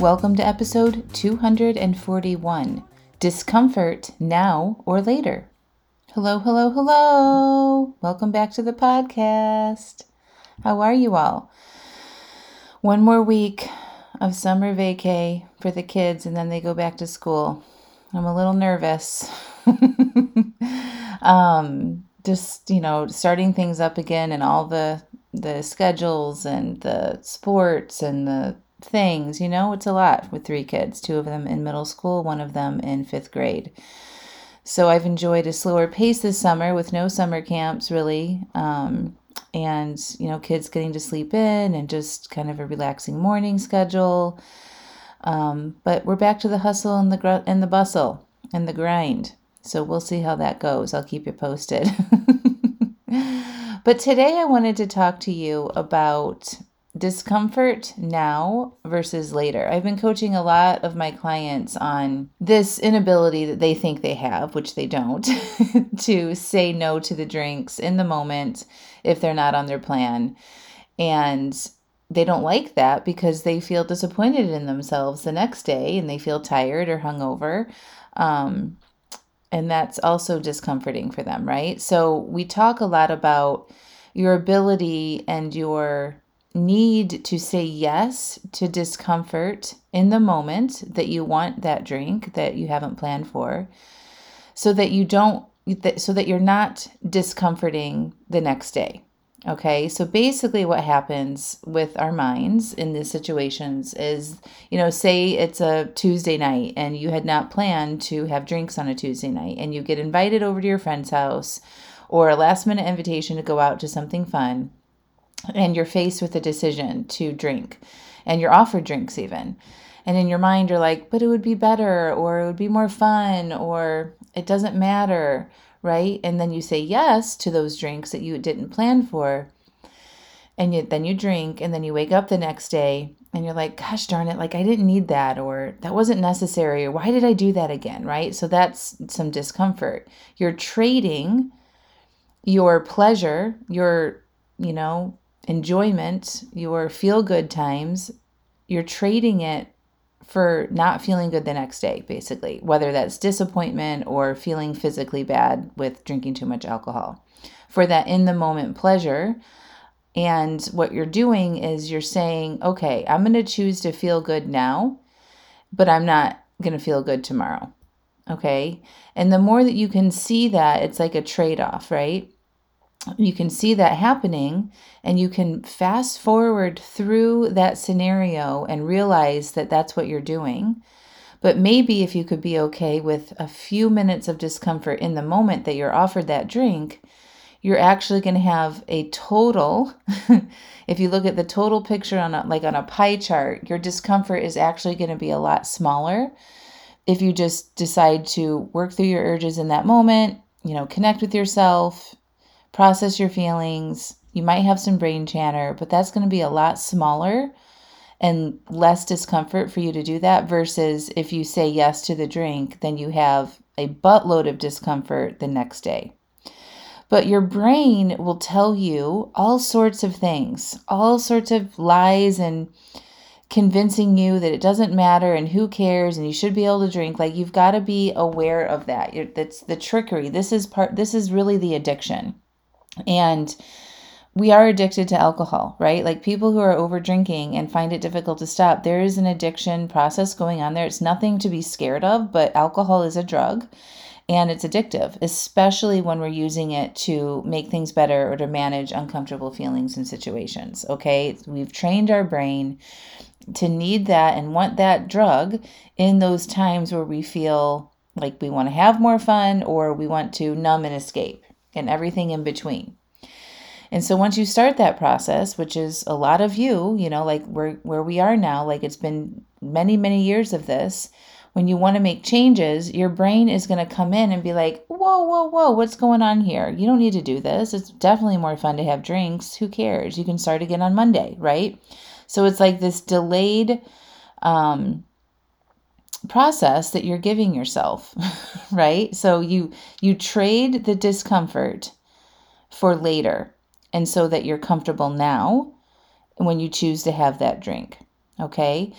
Welcome to episode 241 Discomfort Now or Later. Hello, hello, hello. Welcome back to the podcast. How are you all? One more week of summer vacay for the kids and then they go back to school. I'm a little nervous. um just, you know, starting things up again and all the the schedules and the sports and the things, you know, it's a lot with three kids, two of them in middle school, one of them in 5th grade. So I've enjoyed a slower pace this summer with no summer camps really. Um, and, you know, kids getting to sleep in and just kind of a relaxing morning schedule. Um, but we're back to the hustle and the gr- and the bustle and the grind. So we'll see how that goes. I'll keep you posted. but today I wanted to talk to you about discomfort now versus later. I've been coaching a lot of my clients on this inability that they think they have, which they don't, to say no to the drinks in the moment if they're not on their plan. And they don't like that because they feel disappointed in themselves the next day and they feel tired or hungover. Um, and that's also discomforting for them, right? So we talk a lot about your ability and your need to say yes to discomfort in the moment that you want that drink that you haven't planned for so that you don't so that you're not discomforting the next day okay so basically what happens with our minds in these situations is you know say it's a tuesday night and you had not planned to have drinks on a tuesday night and you get invited over to your friend's house or a last minute invitation to go out to something fun and you're faced with a decision to drink and you're offered drinks even. And in your mind you're like but it would be better or it would be more fun or it doesn't matter right? And then you say yes to those drinks that you didn't plan for. And you, then you drink and then you wake up the next day and you're like gosh darn it like i didn't need that or that wasn't necessary or why did i do that again? Right? So that's some discomfort. You're trading your pleasure your you know enjoyment, your feel good times, you're trading it for not feeling good the next day, basically, whether that's disappointment or feeling physically bad with drinking too much alcohol. For that in the moment pleasure. And what you're doing is you're saying, okay, I'm going to choose to feel good now, but I'm not going to feel good tomorrow. Okay. And the more that you can see that, it's like a trade off, right? You can see that happening and you can fast forward through that scenario and realize that that's what you're doing. But maybe if you could be okay with a few minutes of discomfort in the moment that you're offered that drink, you're actually going to have a total if you look at the total picture on a, like on a pie chart, your discomfort is actually going to be a lot smaller if you just decide to work through your urges in that moment, you know, connect with yourself, process your feelings. You might have some brain chatter, but that's going to be a lot smaller and less discomfort for you to do that versus if you say yes to the drink, then you have a buttload of discomfort the next day. But your brain will tell you all sorts of things, all sorts of lies and convincing you that it doesn't matter and who cares and you should be able to drink like you've got to be aware of that that's the trickery this is part this is really the addiction and we are addicted to alcohol, right? Like people who are over drinking and find it difficult to stop, there is an addiction process going on there. It's nothing to be scared of, but alcohol is a drug and it's addictive, especially when we're using it to make things better or to manage uncomfortable feelings and situations. Okay, we've trained our brain to need that and want that drug in those times where we feel like we want to have more fun or we want to numb and escape and everything in between. And so once you start that process, which is a lot of you, you know, like where where we are now, like it's been many, many years of this, when you want to make changes, your brain is going to come in and be like, whoa, whoa, whoa, what's going on here? You don't need to do this. It's definitely more fun to have drinks. Who cares? You can start again on Monday, right? So it's like this delayed um, process that you're giving yourself, right? So you you trade the discomfort for later, and so that you're comfortable now when you choose to have that drink. Okay.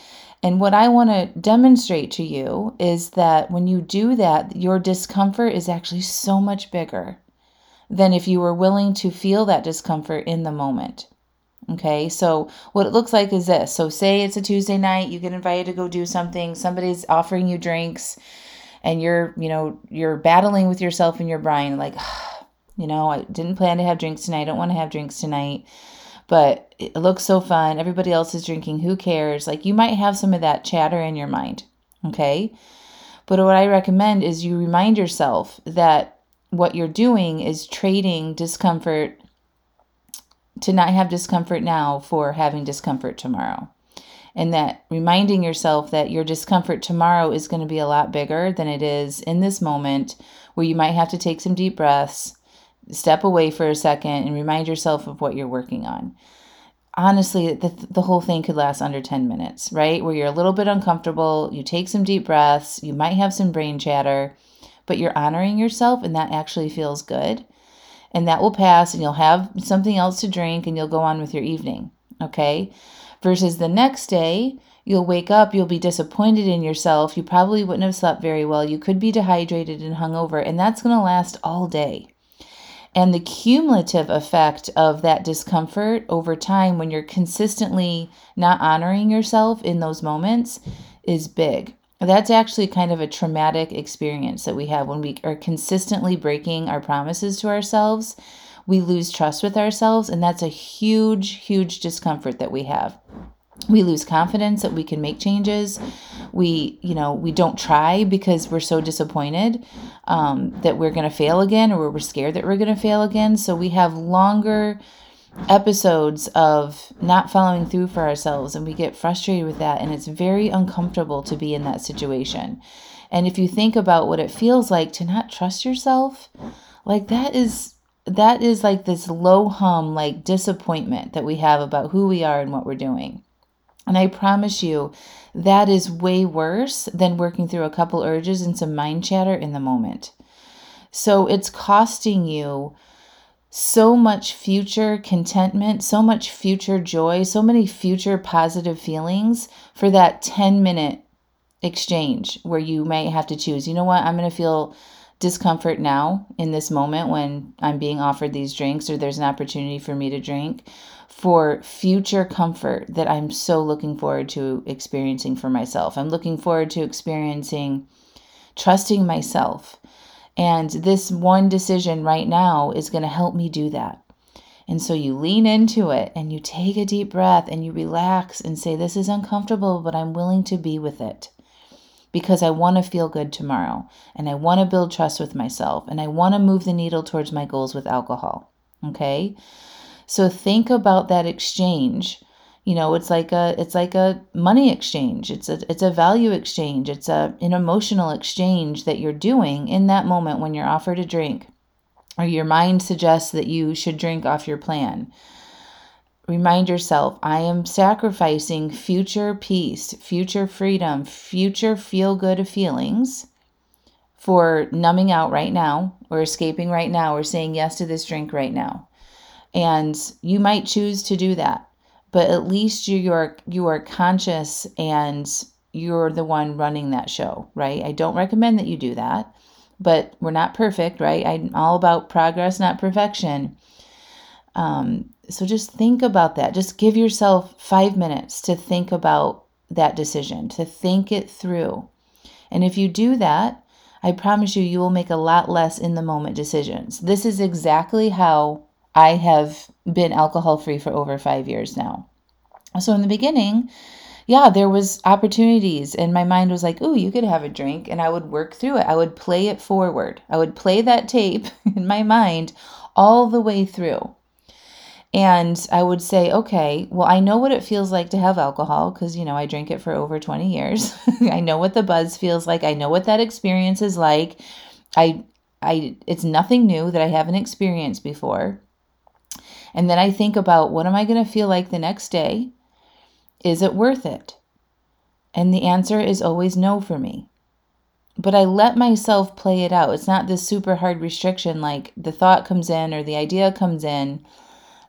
And what I want to demonstrate to you is that when you do that, your discomfort is actually so much bigger than if you were willing to feel that discomfort in the moment. Okay, so what it looks like is this. So, say it's a Tuesday night, you get invited to go do something, somebody's offering you drinks, and you're, you know, you're battling with yourself in your brain, like, you know, I didn't plan to have drinks tonight, I don't want to have drinks tonight but it looks so fun. Everybody else is drinking. Who cares? Like you might have some of that chatter in your mind. Okay. But what I recommend is you remind yourself that what you're doing is trading discomfort to not have discomfort now for having discomfort tomorrow. And that reminding yourself that your discomfort tomorrow is going to be a lot bigger than it is in this moment where you might have to take some deep breaths step away for a second and remind yourself of what you're working on. Honestly, the, the whole thing could last under 10 minutes, right? Where you're a little bit uncomfortable, you take some deep breaths, you might have some brain chatter, but you're honoring yourself and that actually feels good. And that will pass and you'll have something else to drink and you'll go on with your evening, okay? Versus the next day, you'll wake up, you'll be disappointed in yourself. You probably wouldn't have slept very well. You could be dehydrated and hungover, and that's going to last all day. And the cumulative effect of that discomfort over time, when you're consistently not honoring yourself in those moments, is big. That's actually kind of a traumatic experience that we have when we are consistently breaking our promises to ourselves. We lose trust with ourselves, and that's a huge, huge discomfort that we have. We lose confidence that we can make changes. We you know we don't try because we're so disappointed um, that we're going to fail again or we're scared that we're going to fail again. So we have longer episodes of not following through for ourselves and we get frustrated with that and it's very uncomfortable to be in that situation and if you think about what it feels like to not trust yourself like that is that is like this low hum like disappointment that we have about who we are and what we're doing and I promise you, that is way worse than working through a couple urges and some mind chatter in the moment. So it's costing you so much future contentment, so much future joy, so many future positive feelings for that 10 minute exchange where you may have to choose, you know what, I'm going to feel discomfort now in this moment when I'm being offered these drinks or there's an opportunity for me to drink for future comfort that I'm so looking forward to experiencing for myself. I'm looking forward to experiencing trusting myself. And this one decision right now is going to help me do that. And so you lean into it and you take a deep breath and you relax and say, This is uncomfortable, but I'm willing to be with it because I want to feel good tomorrow and I want to build trust with myself and I want to move the needle towards my goals with alcohol. Okay. So think about that exchange. You know, it's like a it's like a money exchange. It's a it's a value exchange. It's a an emotional exchange that you're doing in that moment when you're offered a drink or your mind suggests that you should drink off your plan. Remind yourself, I am sacrificing future peace, future freedom, future feel good feelings for numbing out right now or escaping right now or saying yes to this drink right now. And you might choose to do that, but at least you are you are conscious and you're the one running that show, right? I don't recommend that you do that, but we're not perfect, right? I'm all about progress, not perfection. Um, so just think about that. Just give yourself five minutes to think about that decision, to think it through. And if you do that, I promise you, you will make a lot less in the moment decisions. This is exactly how I have been alcohol free for over five years now. So in the beginning, yeah, there was opportunities and my mind was like, "Ooh, you could have a drink." And I would work through it. I would play it forward. I would play that tape in my mind all the way through. And I would say, okay, well, I know what it feels like to have alcohol because, you know, I drink it for over 20 years. I know what the buzz feels like. I know what that experience is like. I, I, it's nothing new that I haven't experienced before. And then I think about what am I going to feel like the next day? Is it worth it? And the answer is always no for me. But I let myself play it out. It's not this super hard restriction like the thought comes in or the idea comes in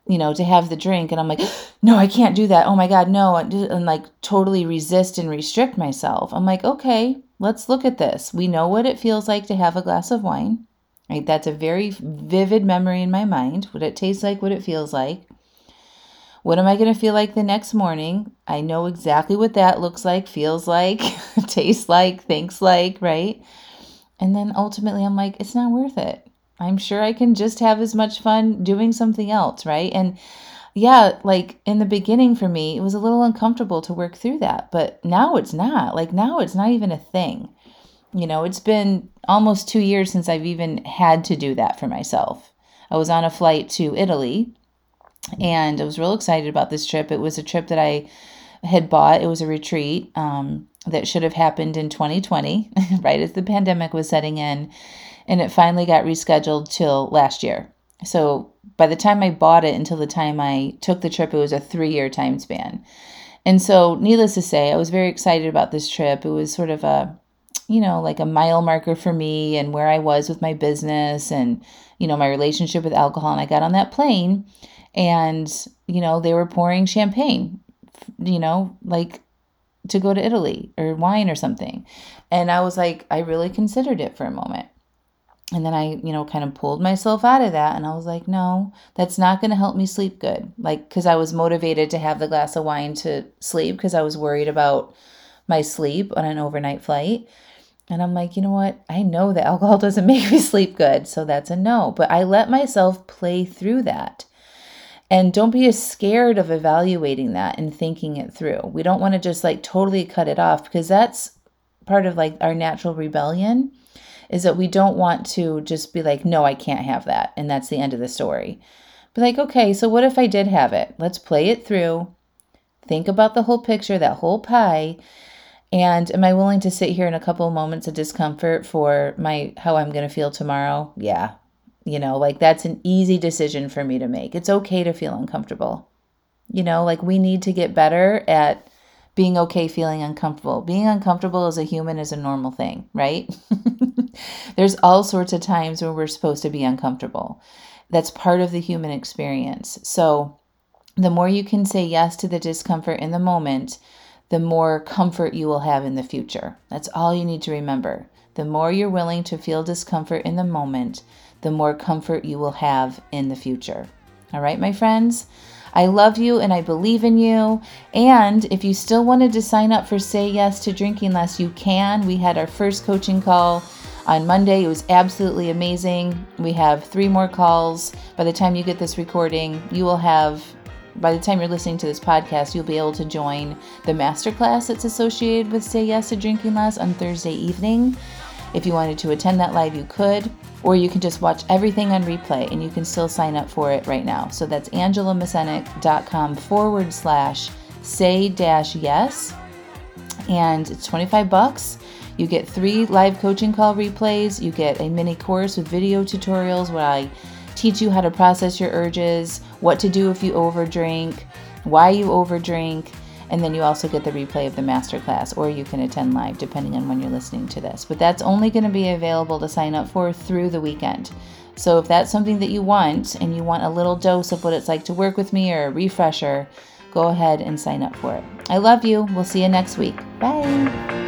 you know, to have the drink. And I'm like, no, I can't do that. Oh my God, no. And like totally resist and restrict myself. I'm like, okay, let's look at this. We know what it feels like to have a glass of wine, right? That's a very vivid memory in my mind. What it tastes like, what it feels like. What am I going to feel like the next morning? I know exactly what that looks like, feels like, tastes like, thinks like, right? And then ultimately, I'm like, it's not worth it. I'm sure I can just have as much fun doing something else, right? And yeah, like in the beginning for me, it was a little uncomfortable to work through that, but now it's not. Like now it's not even a thing. You know, it's been almost two years since I've even had to do that for myself. I was on a flight to Italy and I was real excited about this trip. It was a trip that I had bought, it was a retreat um, that should have happened in 2020, right as the pandemic was setting in and it finally got rescheduled till last year. So by the time I bought it until the time I took the trip, it was a three year time span. And so, needless to say, I was very excited about this trip. It was sort of a, you know, like a mile marker for me and where I was with my business and, you know, my relationship with alcohol. And I got on that plane and, you know, they were pouring champagne, you know, like to go to Italy or wine or something. And I was like, I really considered it for a moment. And then I, you know, kind of pulled myself out of that and I was like, no, that's not going to help me sleep good. Like, because I was motivated to have the glass of wine to sleep because I was worried about my sleep on an overnight flight. And I'm like, you know what? I know that alcohol doesn't make me sleep good. So that's a no. But I let myself play through that. And don't be as scared of evaluating that and thinking it through. We don't want to just like totally cut it off because that's part of like our natural rebellion is that we don't want to just be like, no, I can't have that. And that's the end of the story. Be like, okay, so what if I did have it? Let's play it through. Think about the whole picture, that whole pie. And am I willing to sit here in a couple of moments of discomfort for my how I'm going to feel tomorrow? Yeah. You know, like that's an easy decision for me to make. It's okay to feel uncomfortable. You know, like we need to get better at being okay feeling uncomfortable. Being uncomfortable as a human is a normal thing, right? There's all sorts of times where we're supposed to be uncomfortable. That's part of the human experience. So, the more you can say yes to the discomfort in the moment, the more comfort you will have in the future. That's all you need to remember. The more you're willing to feel discomfort in the moment, the more comfort you will have in the future. All right, my friends? I love you and I believe in you. And if you still wanted to sign up for Say Yes to Drinking Less, you can. We had our first coaching call on Monday. It was absolutely amazing. We have three more calls. By the time you get this recording, you will have by the time you're listening to this podcast, you'll be able to join the masterclass that's associated with Say Yes to Drinking Less on Thursday evening. If you wanted to attend that live, you could, or you can just watch everything on replay and you can still sign up for it right now. So that's angelamascenik.com forward slash say dash yes. And it's 25 bucks. You get three live coaching call replays. You get a mini course with video tutorials where I teach you how to process your urges, what to do if you overdrink, why you overdrink, and then you also get the replay of the masterclass, or you can attend live depending on when you're listening to this. But that's only going to be available to sign up for through the weekend. So if that's something that you want and you want a little dose of what it's like to work with me or a refresher, go ahead and sign up for it. I love you. We'll see you next week. Bye.